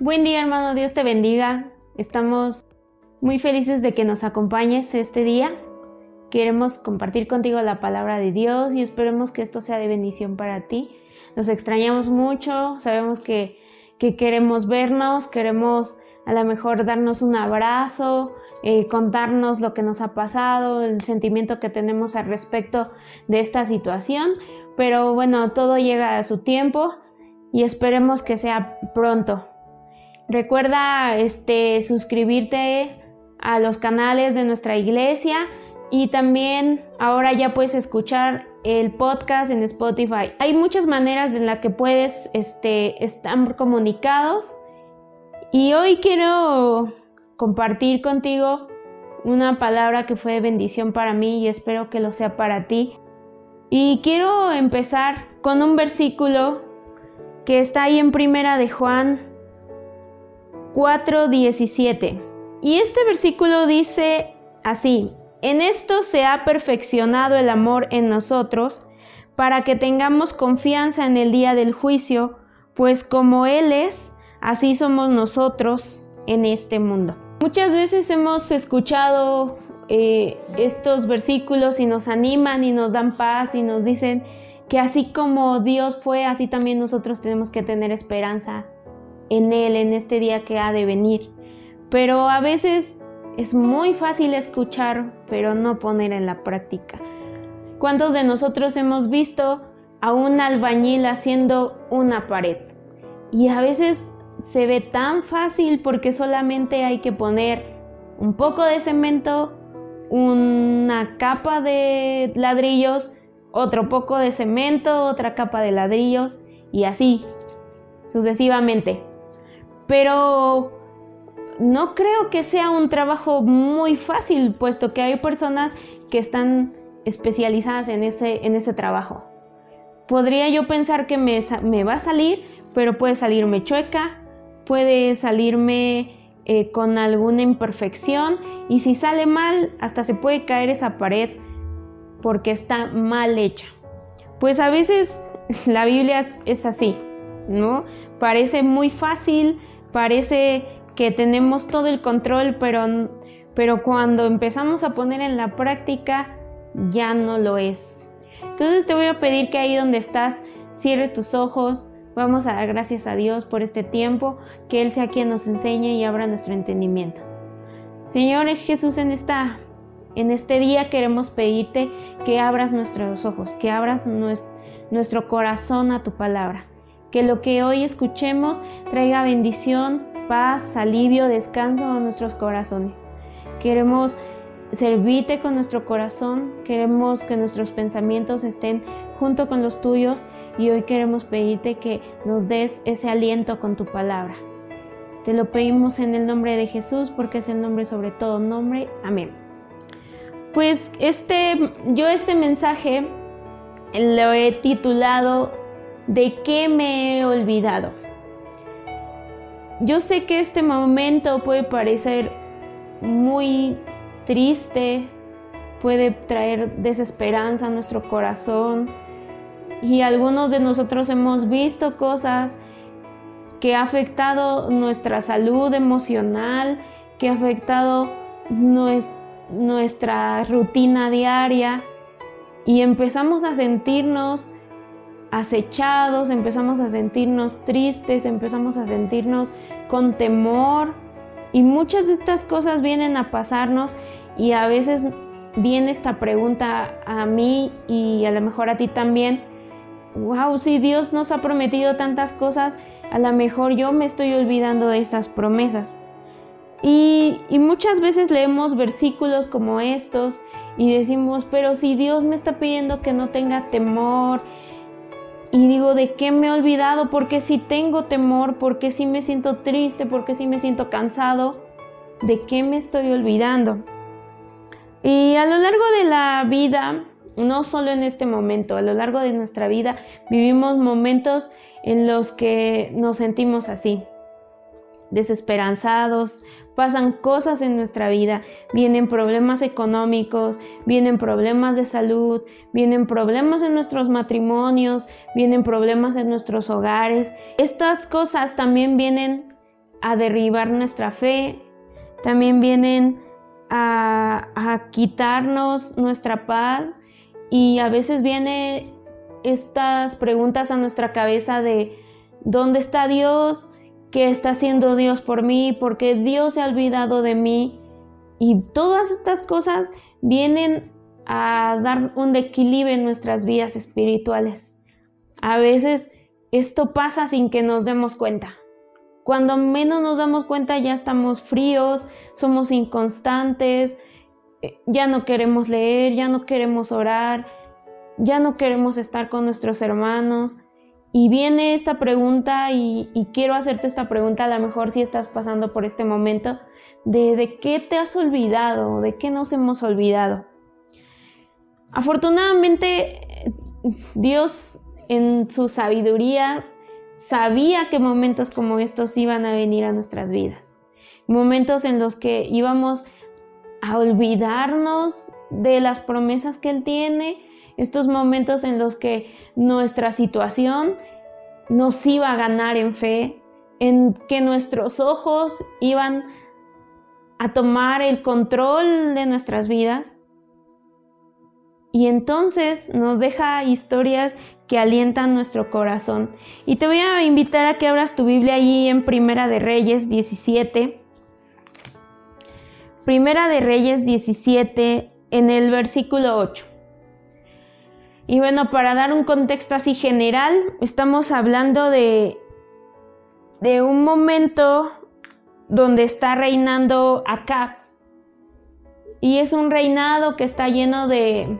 Buen día hermano, Dios te bendiga. Estamos muy felices de que nos acompañes este día. Queremos compartir contigo la palabra de Dios y esperemos que esto sea de bendición para ti. Nos extrañamos mucho, sabemos que, queremos vernos, queremos a lo mejor darnos un abrazo, eh, contarnos lo que nos ha pasado, el sentimiento que tenemos al respecto de esta situación, pero bueno, todo llega a su tiempo y esperemos que sea pronto. Recuerda este, suscribirte a los canales de nuestra iglesia y también ahora ya puedes escuchar el podcast en Spotify. Hay muchas maneras en las que puedes este, estar comunicados y hoy quiero compartir contigo una palabra que fue de bendición para mí y espero que lo sea para ti. Y quiero empezar con un versículo que está ahí en Primera de Juan 4:17. Y este versículo dice así, en esto se ha perfeccionado el amor en nosotros, para que tengamos confianza en el día del juicio, pues como Él es, así somos nosotros en este mundo. Muchas veces hemos escuchado eh, estos versículos y nos animan y nos dan paz y nos dicen que así como Dios fue, así también nosotros tenemos que tener esperanza en Él, en este día que ha de venir. Pero a veces es muy fácil escuchar, pero no poner en la práctica. ¿Cuántos de nosotros hemos visto a un albañil haciendo una pared? Y a veces se ve tan fácil porque solamente hay que poner un poco de cemento, una capa de ladrillos, otro poco de cemento, otra capa de ladrillos y así sucesivamente pero no creo que sea un trabajo muy fácil, puesto que hay personas que están especializadas en ese, en ese trabajo. Podría yo pensar que me, va a salir, pero puede salirme chueca, puede salirme eh, con alguna imperfección y si sale mal, hasta se puede caer esa pared porque está mal hecha. Pues a veces la Biblia es así, ¿no? Parece muy fácil, parece que tenemos todo el control, pero, pero cuando empezamos a poner en la práctica ya no lo es. Entonces te voy a pedir que ahí donde estás cierres tus ojos. Vamos a dar gracias a Dios por este tiempo, que Él sea quien nos enseñe y abra nuestro entendimiento. Señor Jesús, en, esta, en este día queremos pedirte que abras nuestros ojos, que abras nuestro corazón a tu palabra. Que lo que hoy escuchemos traiga bendición, paz, alivio, descanso a nuestros corazones. Queremos servirte con nuestro corazón, queremos que nuestros pensamientos estén junto con los tuyos y hoy queremos pedirte que nos des ese aliento con tu palabra. Te lo pedimos en el nombre de Jesús porque es el nombre sobre todo nombre. Amén. Pues este yo este mensaje lo he titulado ¿De qué me he olvidado? Yo sé que este momento puede parecer muy triste, puede traer desesperanza a nuestro corazón y algunos de nosotros hemos visto cosas que ha afectado nuestra salud emocional, que ha afectado nuestra rutina diaria y empezamos a sentirnos acechados, empezamos a sentirnos tristes, empezamos a sentirnos con temor y muchas de estas cosas vienen a pasarnos y a veces viene esta pregunta a mí y a lo mejor a ti también, wow, si Dios nos ha prometido tantas cosas, a lo mejor yo me estoy olvidando de esas promesas. Y, y, muchas veces leemos versículos como estos y decimos, pero si Dios me está pidiendo que no tengas temor, y digo, ¿de qué me he olvidado? Porque si tengo temor, porque si me siento triste, porque si me siento cansado, ¿de qué me estoy olvidando? Y a lo largo de la vida, no solo en este momento, a lo largo de nuestra vida vivimos momentos en los que nos sentimos así, desesperanzados, pasan cosas en nuestra vida, vienen problemas económicos, vienen problemas de salud, vienen problemas en nuestros matrimonios, vienen problemas en nuestros hogares. Estas cosas también vienen a derribar nuestra fe, también vienen a, quitarnos nuestra paz y a veces viene estas preguntas a nuestra cabeza de ¿dónde está Dios? ¿Qué está haciendo Dios por mí? ¿Por qué Dios se ha olvidado de mí? Y todas estas cosas vienen a dar un equilibrio en nuestras vidas espirituales. A veces esto pasa sin que nos demos cuenta. Cuando menos nos damos cuenta ya estamos fríos, somos inconstantes, eh, ya no queremos leer, ya no queremos orar, ya no queremos estar con nuestros hermanos. Y viene esta pregunta y, quiero hacerte esta pregunta, a lo mejor si estás pasando por este momento, de, de qué te has olvidado, de qué nos hemos olvidado. Afortunadamente, Dios en su sabiduría sabía que momentos como estos iban a venir a nuestras vidas. Momentos en los que íbamos a olvidarnos de las promesas que Él tiene, estos momentos en los que nuestra situación nos iba a ganar en fe, en que nuestros ojos iban a tomar el control de nuestras vidas y entonces nos deja historias que alientan nuestro corazón. Y te voy a invitar a que abras tu Biblia allí en Primera de Reyes 17. Primera de Reyes 17 en el versículo 8. Y bueno, para dar un contexto así general, estamos hablando de, de un momento donde está reinando Acab. Y es un reinado que está lleno de,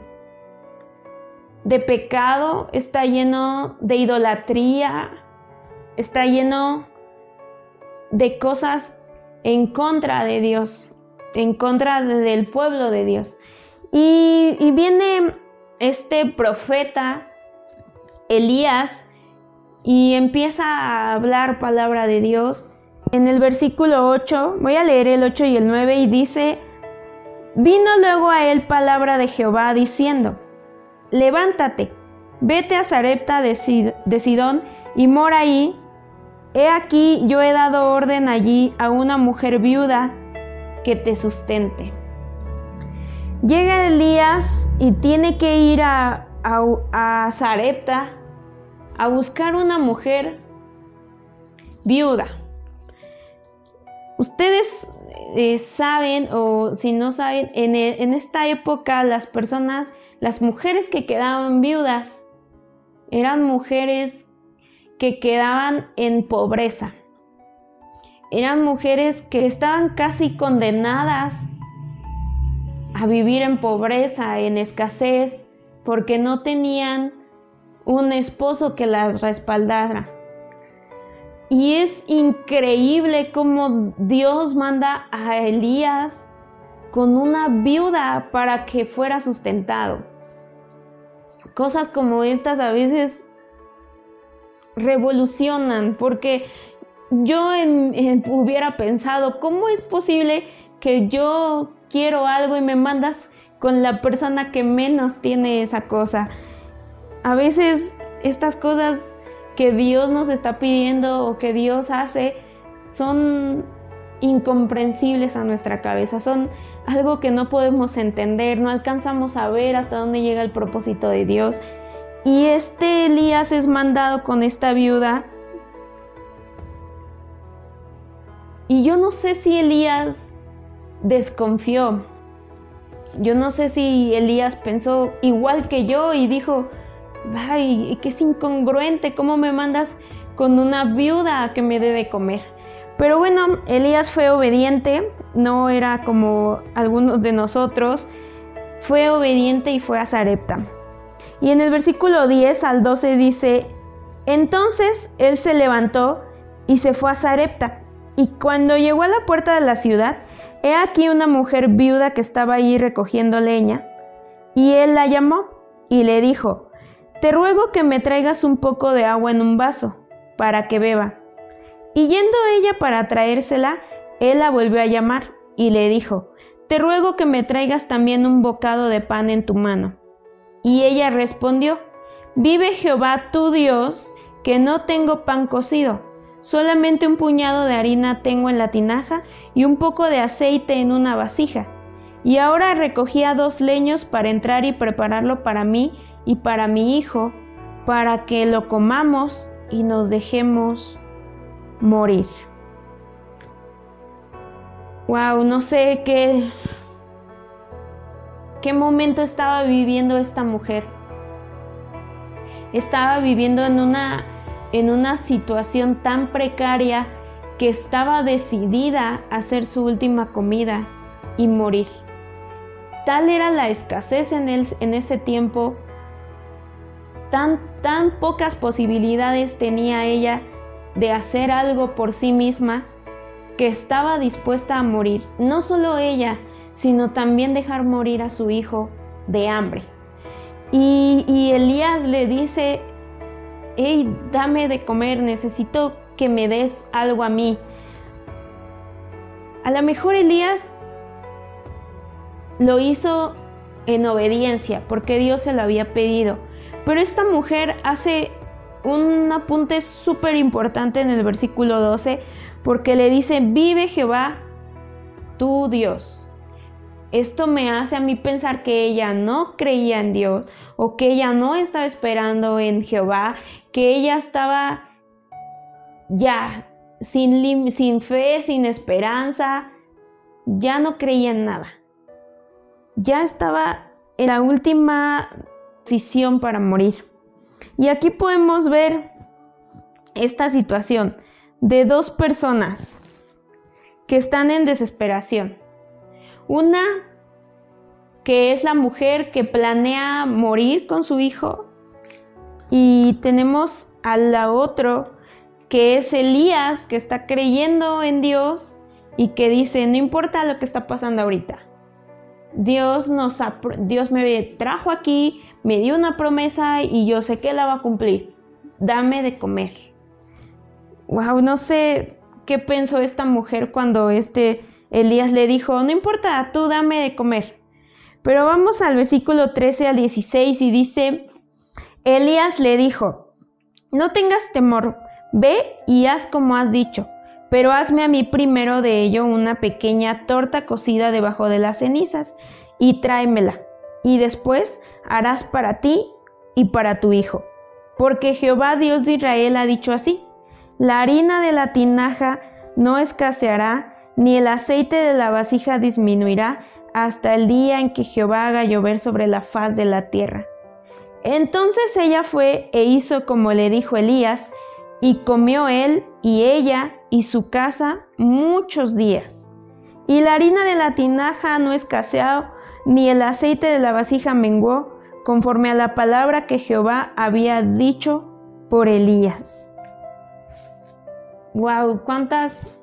de pecado, está lleno de idolatría, está lleno de cosas en contra de Dios, en contra del pueblo de Dios. Y, viene este profeta Elías y empieza a hablar palabra de Dios. En el versículo 8, voy a leer el 8 y el 9 y dice, vino luego a él palabra de Jehová diciendo, levántate, vete a Sarepta de, Sidón y mora ahí. He aquí yo he dado orden allí a una mujer viuda que te sustente. Llega Elías y tiene que ir a, a, Sarepta a buscar una mujer viuda. Ustedes eh, saben o si no saben, en, en esta época las personas las mujeres que quedaban viudas eran mujeres que quedaban en pobreza. Eran mujeres que estaban casi condenadas a vivir en pobreza, en escasez, porque no tenían un esposo que las respaldara. Y es increíble cómo Dios manda a Elías con una viuda para que fuera sustentado. Cosas como estas a veces revolucionan porque yo hubiera pensado, ¿cómo es posible que yo quiero algo y me mandas con la persona que menos tiene esa cosa? A veces estas cosas que Dios nos está pidiendo o que Dios hace son incomprensibles a nuestra cabeza, son algo que no podemos entender, no alcanzamos a ver hasta dónde llega el propósito de Dios. Y este Elías es mandado con esta viuda. Y yo no sé si Elías desconfió. Yo no sé si Elías pensó igual que yo y dijo, ay, que es incongruente, ¿cómo me mandas con una viuda que me debe comer? Pero bueno, Elías fue obediente, no era como algunos de nosotros, fue obediente y fue a Zarepta. Y en el versículo 10 al 12 dice, entonces él se levantó y se fue a Zarepta. Y cuando llegó a la puerta de la ciudad, he aquí una mujer viuda que estaba allí recogiendo leña. Y él la llamó y le dijo, te ruego que me traigas un poco de agua en un vaso, para que beba. Y yendo ella para traérsela, él la volvió a llamar y le dijo, Te ruego que me traigas también un bocado de pan en tu mano. Y ella respondió, Vive Jehová tu Dios, que no tengo pan cocido, Solamente un puñado de harina tengo en la tinaja y un poco de aceite en una vasija. Y ahora recogía dos leños para entrar y prepararlo para mí y para mi hijo, para que lo comamos y nos dejemos morir. Wow, no sé qué qué momento estaba viviendo esta mujer. Estaba viviendo en una en una situación tan precaria que estaba decidida a hacer su última comida y morir. Tal era la escasez en, en ese tiempo, tan, tan pocas posibilidades tenía ella de hacer algo por sí misma que estaba dispuesta a morir, no solo ella, sino también dejar morir a su hijo de hambre. Y, Elías le dice, hey, dame de comer, necesito que me des algo a mí. A lo mejor Elías lo hizo en obediencia, porque Dios se lo había pedido. Pero esta mujer hace un apunte súper importante en el versículo 12, porque le dice, vive Jehová, tu Dios. Esto me hace a mí pensar que ella no creía en Dios o que ella no estaba esperando en Jehová, que ella estaba ya sin, sin fe, sin esperanza, ya no creía en nada. Ya estaba en la última posición para morir. Y aquí podemos ver esta situación de dos personas que están en desesperación. Una que es la mujer que planea morir con su hijo y tenemos a la otro que es Elías que está creyendo en Dios y que dice, no importa lo que está pasando ahorita. Dios nos Dios me trajo aquí, me dio una promesa y yo sé que la va a cumplir. Dame de comer wow, no sé qué pensó esta mujer cuando este Elías le dijo, no importa, tú dame de comer. Pero vamos al versículo 13 al 16 y dice, Elías le dijo, no tengas temor, ve y haz como has dicho, pero hazme a mí primero de ello una pequeña torta cocida debajo de las cenizas y tráemela, y después harás para ti y para tu hijo, porque Jehová Dios de Israel ha dicho así, la harina de la tinaja no escaseará, ni el aceite de la vasija disminuirá hasta el día en que Jehová haga llover sobre la faz de la tierra. Entonces ella fue e hizo como le dijo Elías, y comió él y ella y su casa muchos días. Y la harina de la tinaja no escaseó, ni el aceite de la vasija menguó, conforme a la palabra que Jehová había dicho por Elías. Wow, cuántas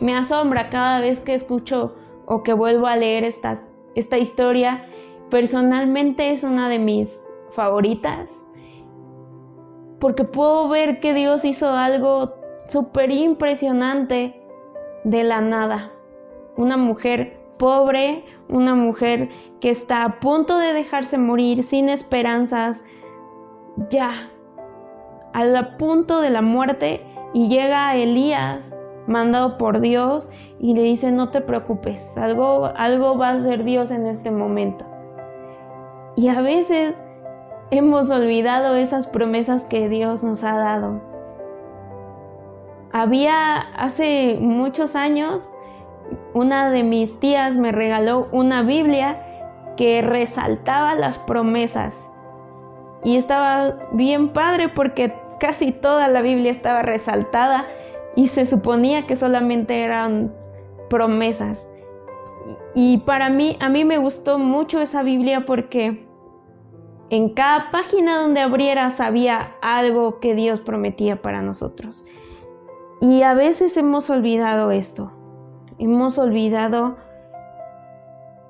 me asombra cada vez que escucho o que vuelvo a leer esta historia. Personalmente es una de mis favoritas porque puedo ver que Dios hizo algo súper impresionante de la nada. Una mujer pobre, una mujer que está a punto de dejarse morir sin esperanzas, ya al punto de la muerte y llega Elías mandado por Dios y le dice no te preocupes, algo, algo va a hacer Dios en este momento. Y a veces hemos olvidado esas promesas que Dios nos ha dado. Había hace muchos años, una de mis tías me regaló una Biblia que resaltaba las promesas y estaba bien padre porque casi toda la Biblia estaba resaltada y se suponía que solamente eran promesas. Y para mí, a mí me gustó mucho esa Biblia porque en cada página donde abrieras había algo que Dios prometía para nosotros. Y a veces hemos olvidado esto. Hemos olvidado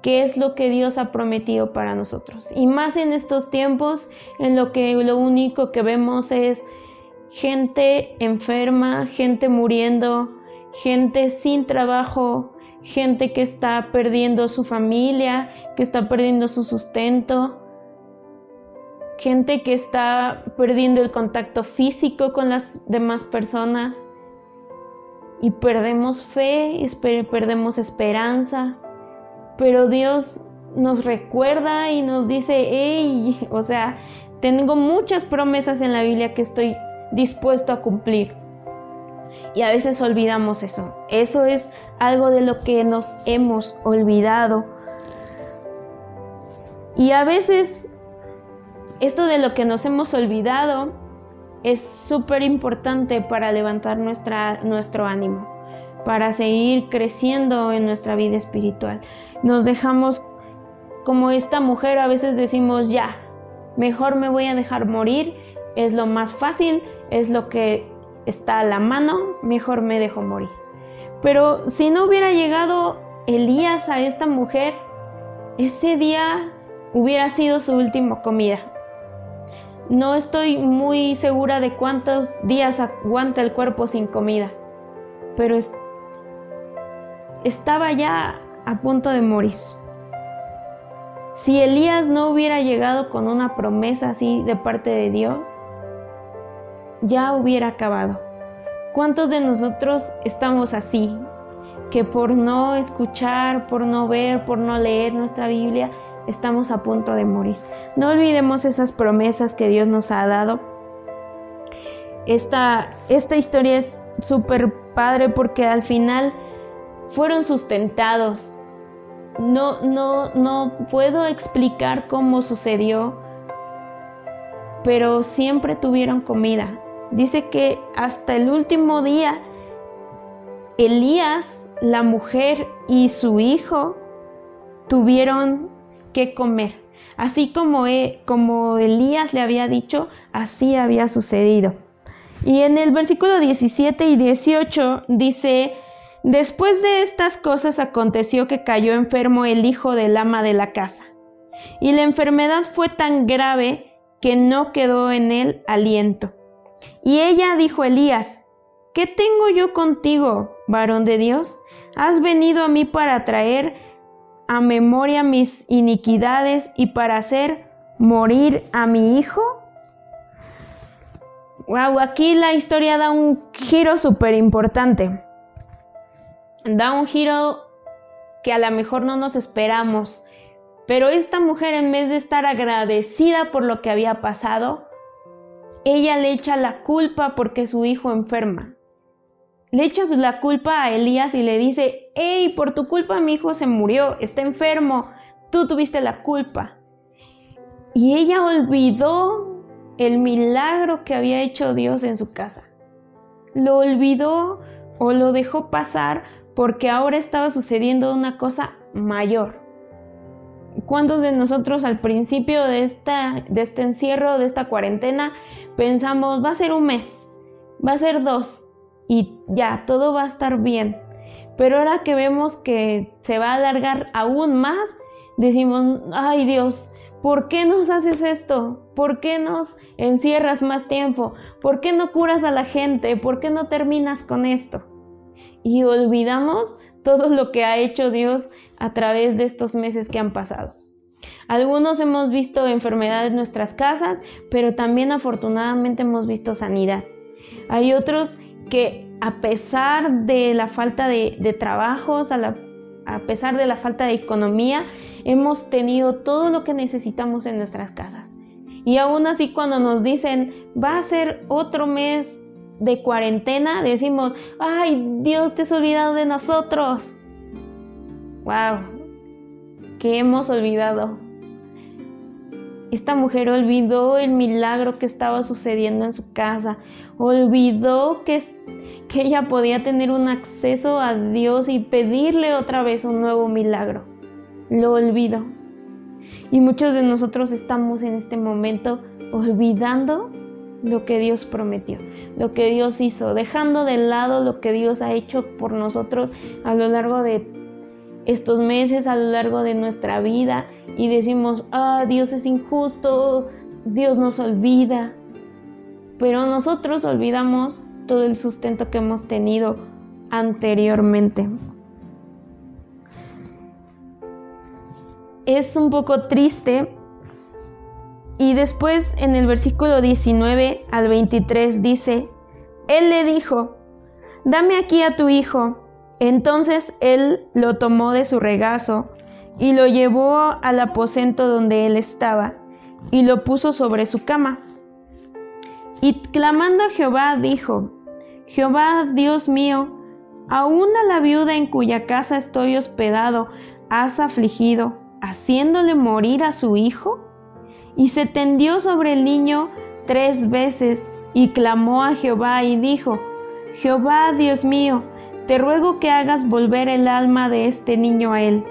qué es lo que Dios ha prometido para nosotros. Y más en estos tiempos en lo que lo único que vemos es gente enferma, gente muriendo, gente sin trabajo, gente que está perdiendo su familia, que está perdiendo su sustento. gente que está perdiendo el contacto físico con las demás personas y perdemos fe, perdemos esperanza, pero Dios nos recuerda y nos dice, hey, o sea, tengo muchas promesas en la Biblia que estoy dispuesto a cumplir. Y a veces olvidamos eso. Eso es algo de lo que nos hemos olvidado. Y a veces esto de lo que nos hemos olvidado es súper importante para levantar nuestra, nuestro ánimo, para seguir creciendo en nuestra vida espiritual. Nos dejamos como esta mujer, a veces decimos, ya, mejor me voy a dejar morir, es lo más fácil, es lo que está a la mano, mejor me dejo morir. Pero si no hubiera llegado Elías a esta mujer, ese día hubiera sido su última comida. No estoy muy segura de cuántos días aguanta el cuerpo sin comida, pero estaba ya a punto de morir. Si Elías no hubiera llegado con una promesa así de parte de Dios, ya hubiera acabado. ¿Cuántos de nosotros estamos así? Que por no escuchar, por no ver, por no leer nuestra Biblia, estamos a punto de morir. No olvidemos esas promesas que Dios nos ha dado. Esta, esta historia es súper padre porque al final fueron sustentados. No, no, no puedo explicar cómo sucedió, pero siempre tuvieron comida. Dice que hasta el último día, Elías, la mujer y su hijo tuvieron que comer. Así como, e, como Elías le había dicho, así había sucedido. Y en el versículo 17 y 18 dice, después de estas cosas aconteció que cayó enfermo el hijo del ama de la casa. Y la enfermedad fue tan grave que no quedó en él aliento. Y ella dijo a Elías, ¿qué tengo yo contigo, varón de Dios? ¿Has venido a mí para traer a memoria mis iniquidades y para hacer morir a mi hijo? Wow, aquí la historia da un giro súper importante. Da un giro que a lo mejor no nos esperamos. Pero esta mujer en vez de estar agradecida por lo que había pasado, ella le echa la culpa porque su hijo enferma le echa la culpa a Elías y le dice, hey, por tu culpa mi hijo se murió, está enfermo, tú tuviste la culpa. Y ella olvidó el milagro que había hecho Dios en su casa. Lo olvidó o lo dejó pasar porque ahora estaba sucediendo una cosa mayor. ¿Cuántos de nosotros al principio de, esta, de este encierro, de esta cuarentena, pensamos, va a ser un mes, va a ser dos, y ya, todo va a estar bien. Pero ahora que vemos que se va a alargar aún más, decimos, ay Dios, ¿por qué nos haces esto? ¿Por qué nos encierras más tiempo? ¿Por qué no curas a la gente? ¿Por qué no terminas con esto? Y olvidamos todo lo que ha hecho Dios a través de estos meses que han pasado. Algunos hemos visto enfermedades en nuestras casas, pero también afortunadamente hemos visto sanidad. Hay otros que a pesar de la falta de, trabajos, a, a pesar de la falta de economía, hemos tenido todo lo que necesitamos en nuestras casas. Y aún así cuando nos dicen, va a ser otro mes de cuarentena, decimos, ay, Dios te has olvidado de nosotros. ¡Wow! ¿Qué hemos olvidado? Esta mujer olvidó el milagro que estaba sucediendo en su casa, olvidó que, que ella podía tener un acceso a Dios y pedirle otra vez un nuevo milagro. Lo olvidó. Y muchos de nosotros estamos en este momento olvidando lo que Dios prometió, lo que Dios hizo, dejando de lado lo que Dios ha hecho por nosotros a lo largo de estos meses, a lo largo de nuestra vida y decimos, ah, Dios es injusto, Dios nos olvida. Pero nosotros olvidamos todo el sustento que hemos tenido anteriormente. Es un poco triste Y después en el versículo 19 al 23 dice, Él le dijo, dame aquí a tu hijo. Entonces él lo tomó de su regazo y lo llevó al aposento donde él estaba y lo puso sobre su cama. Y clamando a Jehová dijo, Jehová Dios mío, aún a la viuda en cuya casa estoy hospedado has afligido, haciéndole morir a su hijo? Y se tendió sobre el niño tres veces y clamó a Jehová y dijo, Jehová Dios mío, te ruego que hagas volver el alma de este niño a él.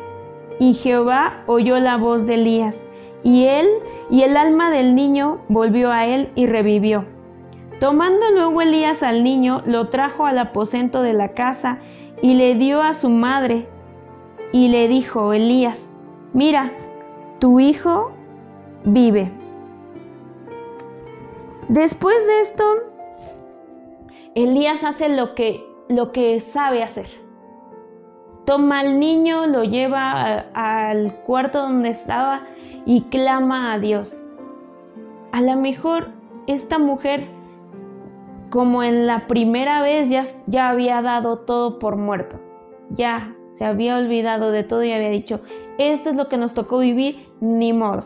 Y Jehová oyó la voz de Elías, y él y el alma del niño volvió a él y revivió. Tomando luego Elías al niño, lo trajo al aposento de la casa y le dio a su madre. Y le dijo Elías, mira, tu hijo vive. Después de esto, Elías hace lo que, lo que sabe hacer. Toma al niño, lo lleva al cuarto donde estaba y clama a Dios. A lo mejor esta mujer, como en la primera vez, ya, ya había dado todo por muerto. Ya se había olvidado de todo y había dicho, esto es lo que nos tocó vivir, ni modo.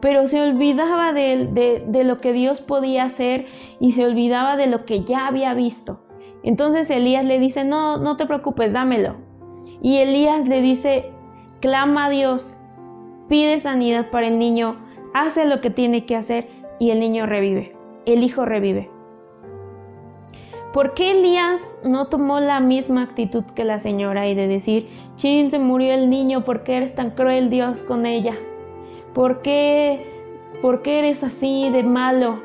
Pero se olvidaba de, de, lo que Dios podía hacer y se olvidaba de lo que ya había visto. Entonces Elías le dice, no, no te preocupes, dámelo. Y Elías le dice, clama a Dios, pide sanidad para el niño, hace lo que tiene que hacer y el niño revive, el hijo revive. ¿Por qué Elías no tomó la misma actitud que la señora y de decir, chin, se murió el niño, ¿por qué eres tan cruel Dios con ella? ¿Por qué, por qué eres así de malo?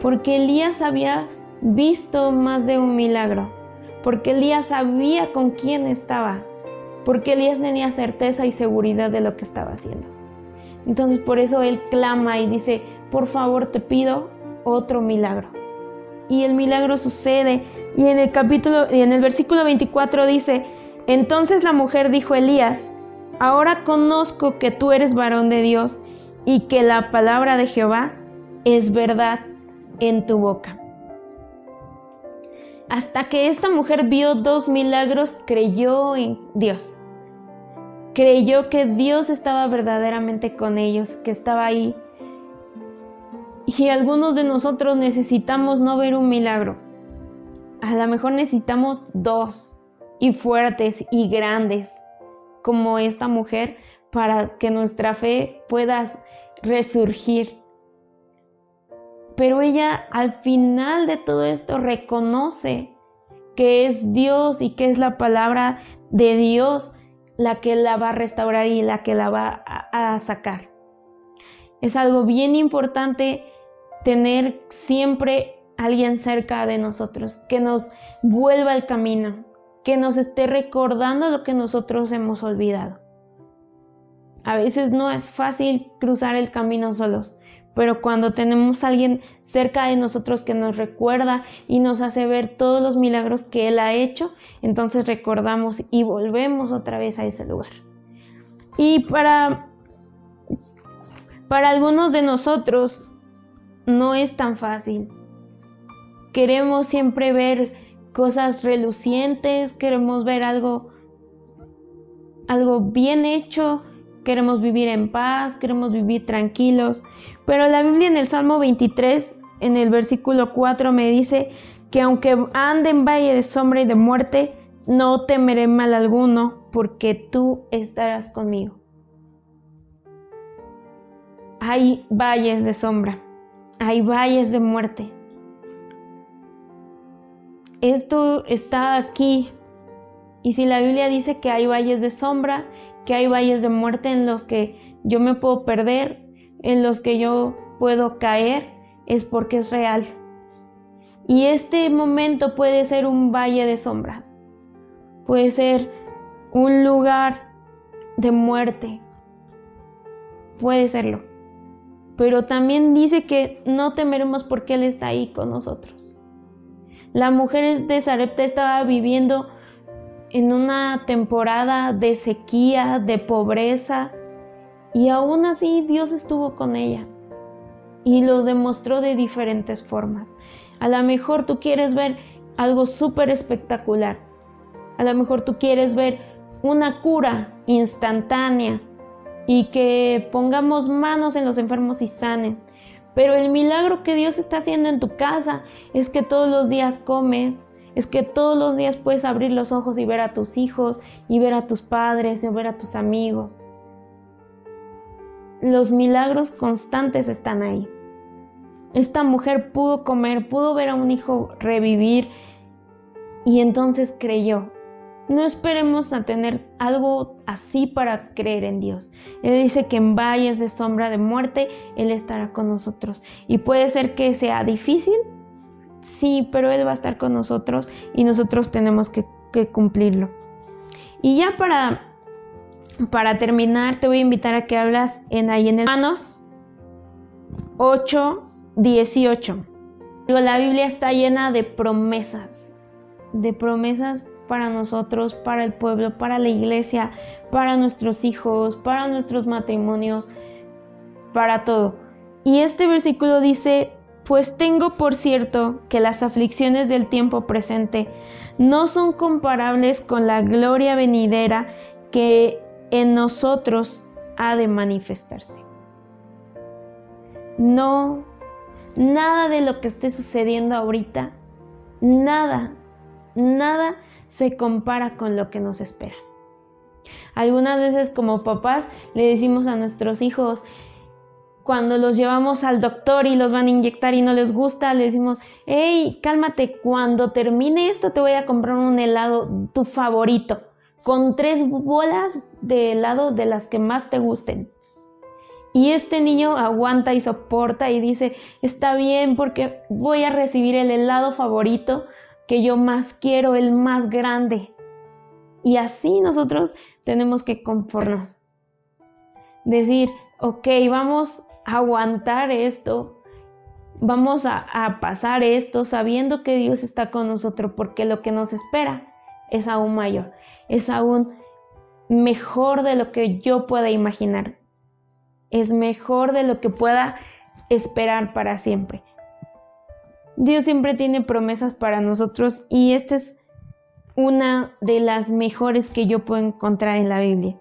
Porque Elías había visto más de un milagro, porque Elías sabía con quién estaba, porque Elías tenía certeza y seguridad de lo que estaba haciendo. Entonces por eso él clama y dice, por favor te pido otro milagro. Y el milagro sucede. Y en el capítulo, y en el versículo 24 dice, entonces la mujer dijo a Elías, ahora conozco que tú eres varón de Dios y que la palabra de Jehová es verdad en tu boca. Hasta que esta mujer vio dos milagros, creyó en Dios creyó que Dios estaba verdaderamente con ellos, que estaba ahí. Y algunos de nosotros necesitamos no ver un milagro. A lo mejor necesitamos dos y fuertes y grandes como esta mujer para que nuestra fe pueda resurgir. Pero ella al final de todo esto reconoce que es Dios y que es la palabra de Dios la que la va a restaurar y la que la va a, sacar. Es algo bien importante tener siempre alguien cerca de nosotros, que nos vuelva al camino, que nos esté recordando lo que nosotros hemos olvidado. A veces no es fácil cruzar el camino solos, pero cuando tenemos a alguien cerca de nosotros que nos recuerda y nos hace ver todos los milagros que Él ha hecho, entonces recordamos y volvemos otra vez a ese lugar. Y para, para algunos de nosotros no es tan fácil. Queremos siempre ver cosas relucientes, queremos ver algo, algo bien hecho, queremos vivir en paz, queremos vivir tranquilos, pero la Biblia en el Salmo 23, en el versículo 4, me dice que aunque ande en valle de sombra y de muerte, no temeré mal alguno, porque tú estarás conmigo. Hay valles de sombra, hay valles de muerte. Esto está aquí. Y si la Biblia dice que hay valles de sombra, que hay valles de muerte en los que yo me puedo perder, en los que yo puedo caer es porque es real. Y este momento puede ser un valle de sombras, puede ser un lugar de muerte, puede serlo. Pero también dice que no temeremos porque Él está ahí con nosotros. La mujer de Sarepta estaba viviendo en una temporada de sequía, de pobreza, Y aún así Dios estuvo con ella y lo demostró de diferentes formas. A lo mejor tú quieres ver algo súper espectacular. A lo mejor tú quieres ver una cura instantánea y que pongamos manos en los enfermos y sanen. Pero el milagro que Dios está haciendo en tu casa es que todos los días comes, es que todos los días puedes abrir los ojos y ver a tus hijos, y ver a tus padres, y ver a tus amigos. Los milagros constantes están ahí. Esta mujer pudo comer, pudo ver a un hijo revivir y entonces creyó. No esperemos a tener algo así para creer en Dios. Él dice que en valles de sombra de muerte, Él estará con nosotros. Y puede ser que sea difícil, sí, pero Él va a estar con nosotros y nosotros tenemos que, cumplirlo. Y ya para, para terminar, te voy a invitar a que hablas en ahí en el Manos 8, 18. La Biblia está llena de promesas, de promesas para nosotros, para el pueblo, para la iglesia, para nuestros hijos, para nuestros matrimonios, para todo. Y este versículo dice, pues tengo por cierto que las aflicciones del tiempo presente no son comparables con la gloria venidera que en nosotros ha de manifestarse. No Nada de lo que esté sucediendo ahorita, nada, nada se compara con lo que nos espera. Algunas veces como papás le decimos a nuestros hijos, cuando los llevamos al doctor y los van a inyectar y no les gusta, le decimos, hey, cálmate, cuando termine esto te voy a comprar un helado, tu favorito, con tres bolas de helado de las que más te gusten. Y este niño aguanta y soporta y dice, está bien porque voy a recibir el helado favorito que yo más quiero, el más grande. Y así nosotros tenemos que conformarnos. Decir, ok, vamos a aguantar esto, vamos a, a, pasar esto sabiendo que Dios está con nosotros porque lo que nos espera es aún mayor, es aún mejor de lo que yo pueda imaginar es mejor de lo que pueda esperar para siempre. Dios siempre tiene promesas para nosotros y esta es una de las mejores que yo puedo encontrar en la Biblia.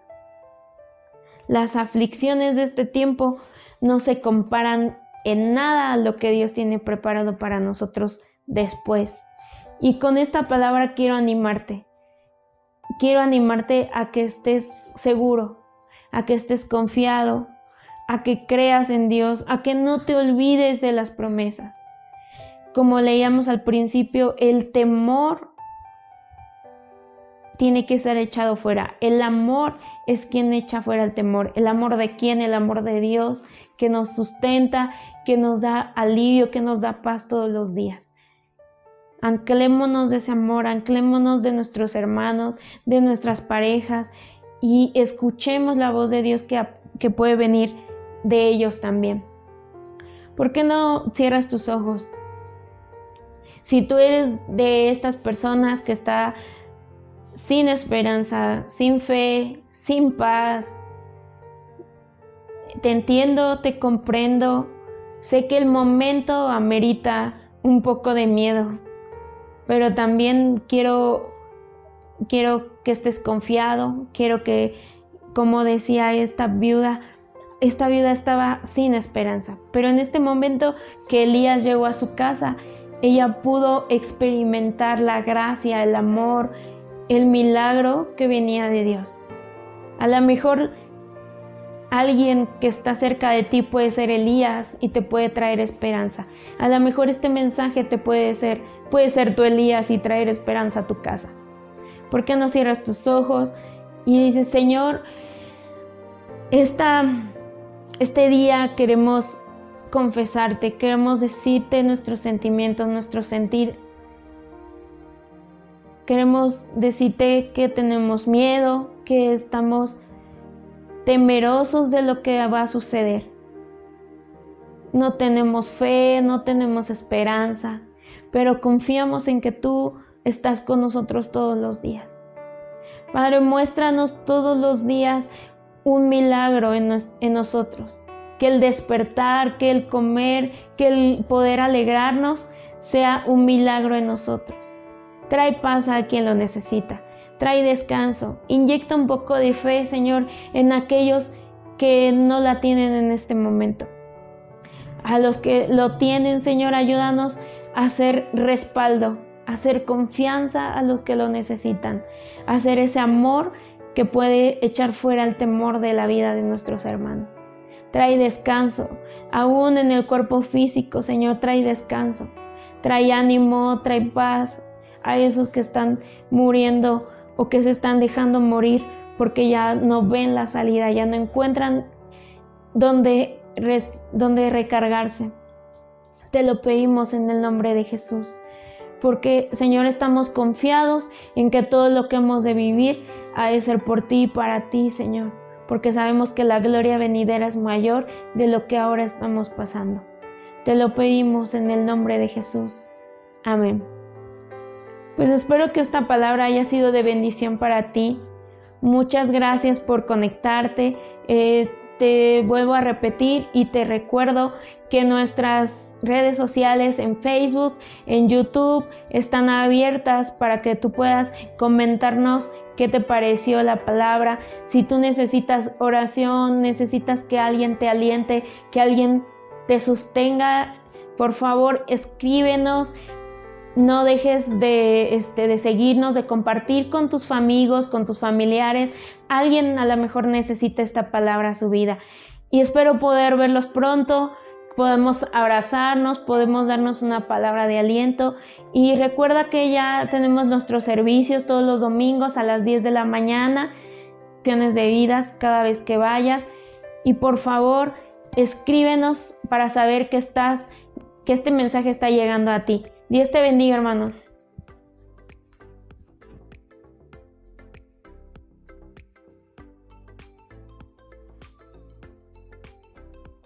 Las aflicciones de este tiempo no se comparan en nada a lo que Dios tiene preparado para nosotros después. Y con esta palabra quiero animarte. Quiero animarte a que estés seguro, a que estés confiado, a que creas en Dios, a que no te olvides de las promesas. Como leíamos al principio, el temor tiene que ser echado fuera. El amor es quien echa fuera el temor. El amor de quién? El amor de Dios que nos sustenta, que nos da alivio, que nos da paz todos los días. Anclémonos de ese amor, anclémonos de nuestros hermanos, de nuestras parejas y escuchemos la voz de Dios que, que puede venir de ellos también. ¿Por qué no cierras tus ojos? Si tú eres de estas personas que está sin esperanza, sin fe, sin paz, te entiendo, te comprendo, sé que el momento amerita un poco de miedo, pero también quiero quiero que estés confiado, quiero que como decía esta viuda, esta vida estaba sin esperanza. Pero en este momento que Elías llegó a su casa, ella pudo experimentar la gracia, el amor, el milagro que venía de Dios. A lo mejor alguien que está cerca de ti puede ser Elías y te puede traer esperanza. A lo mejor este mensaje te puede ser, puede ser tu Elías y traer esperanza a tu casa. ¿Por qué no cierras tus ojos y dices, Señor, esta este día queremos confesarte, queremos decirte nuestros sentimientos, nuestro sentir. Queremos decirte que tenemos miedo, que estamos temerosos de lo que va a suceder. No tenemos fe, no tenemos esperanza, pero confiamos en que tú estás con nosotros todos los días. Padre, muéstranos todos los días un milagro en, en nosotros. Que el despertar, que el comer, que el poder alegrarnos sea un milagro en nosotros. Trae paz a quien lo necesita. Trae descanso. Inyecta un poco de fe, Señor, en aquellos que no la tienen en este momento. A los que lo tienen, Señor, ayúdanos a hacer respaldo, a hacer confianza a los que lo necesitan, a hacer ese amor que puede echar fuera el temor de la vida de nuestros hermanos. Trae descanso, aún en el cuerpo físico, Señor, trae descanso. Trae ánimo, trae paz a esos que están muriendo o que se están dejando morir porque ya no ven la salida, ya no encuentran dónde, dónde recargarse. Te lo pedimos en el nombre de Jesús, porque Señor estamos confiados en que todo lo que hemos de vivir ha de ser por ti y para ti, Señor, porque sabemos que la gloria venidera es mayor de lo que ahora estamos pasando. Te lo pedimos en el nombre de Jesús. Amén. Pues espero que esta palabra haya sido de bendición para ti. Muchas gracias por conectarte. Eh, te vuelvo a repetir y te recuerdo que nuestras redes sociales en Facebook, en YouTube están abiertas para que tú puedas comentarnos qué te pareció la palabra. Si tú necesitas oración, necesitas que alguien te aliente, que alguien te sostenga, por favor escríbenos no dejes de, este, de seguirnos, de compartir con tus amigos, con tus familiares. Alguien a lo mejor necesita esta palabra a su vida. Y espero poder verlos pronto. Podemos abrazarnos, podemos darnos una palabra de aliento. Y recuerda que ya tenemos nuestros servicios todos los domingos a las 10 de la mañana. de vidas cada vez que vayas. Y por favor, escríbenos para saber que estás, que este mensaje está llegando a ti. Dios te bendiga, hermano.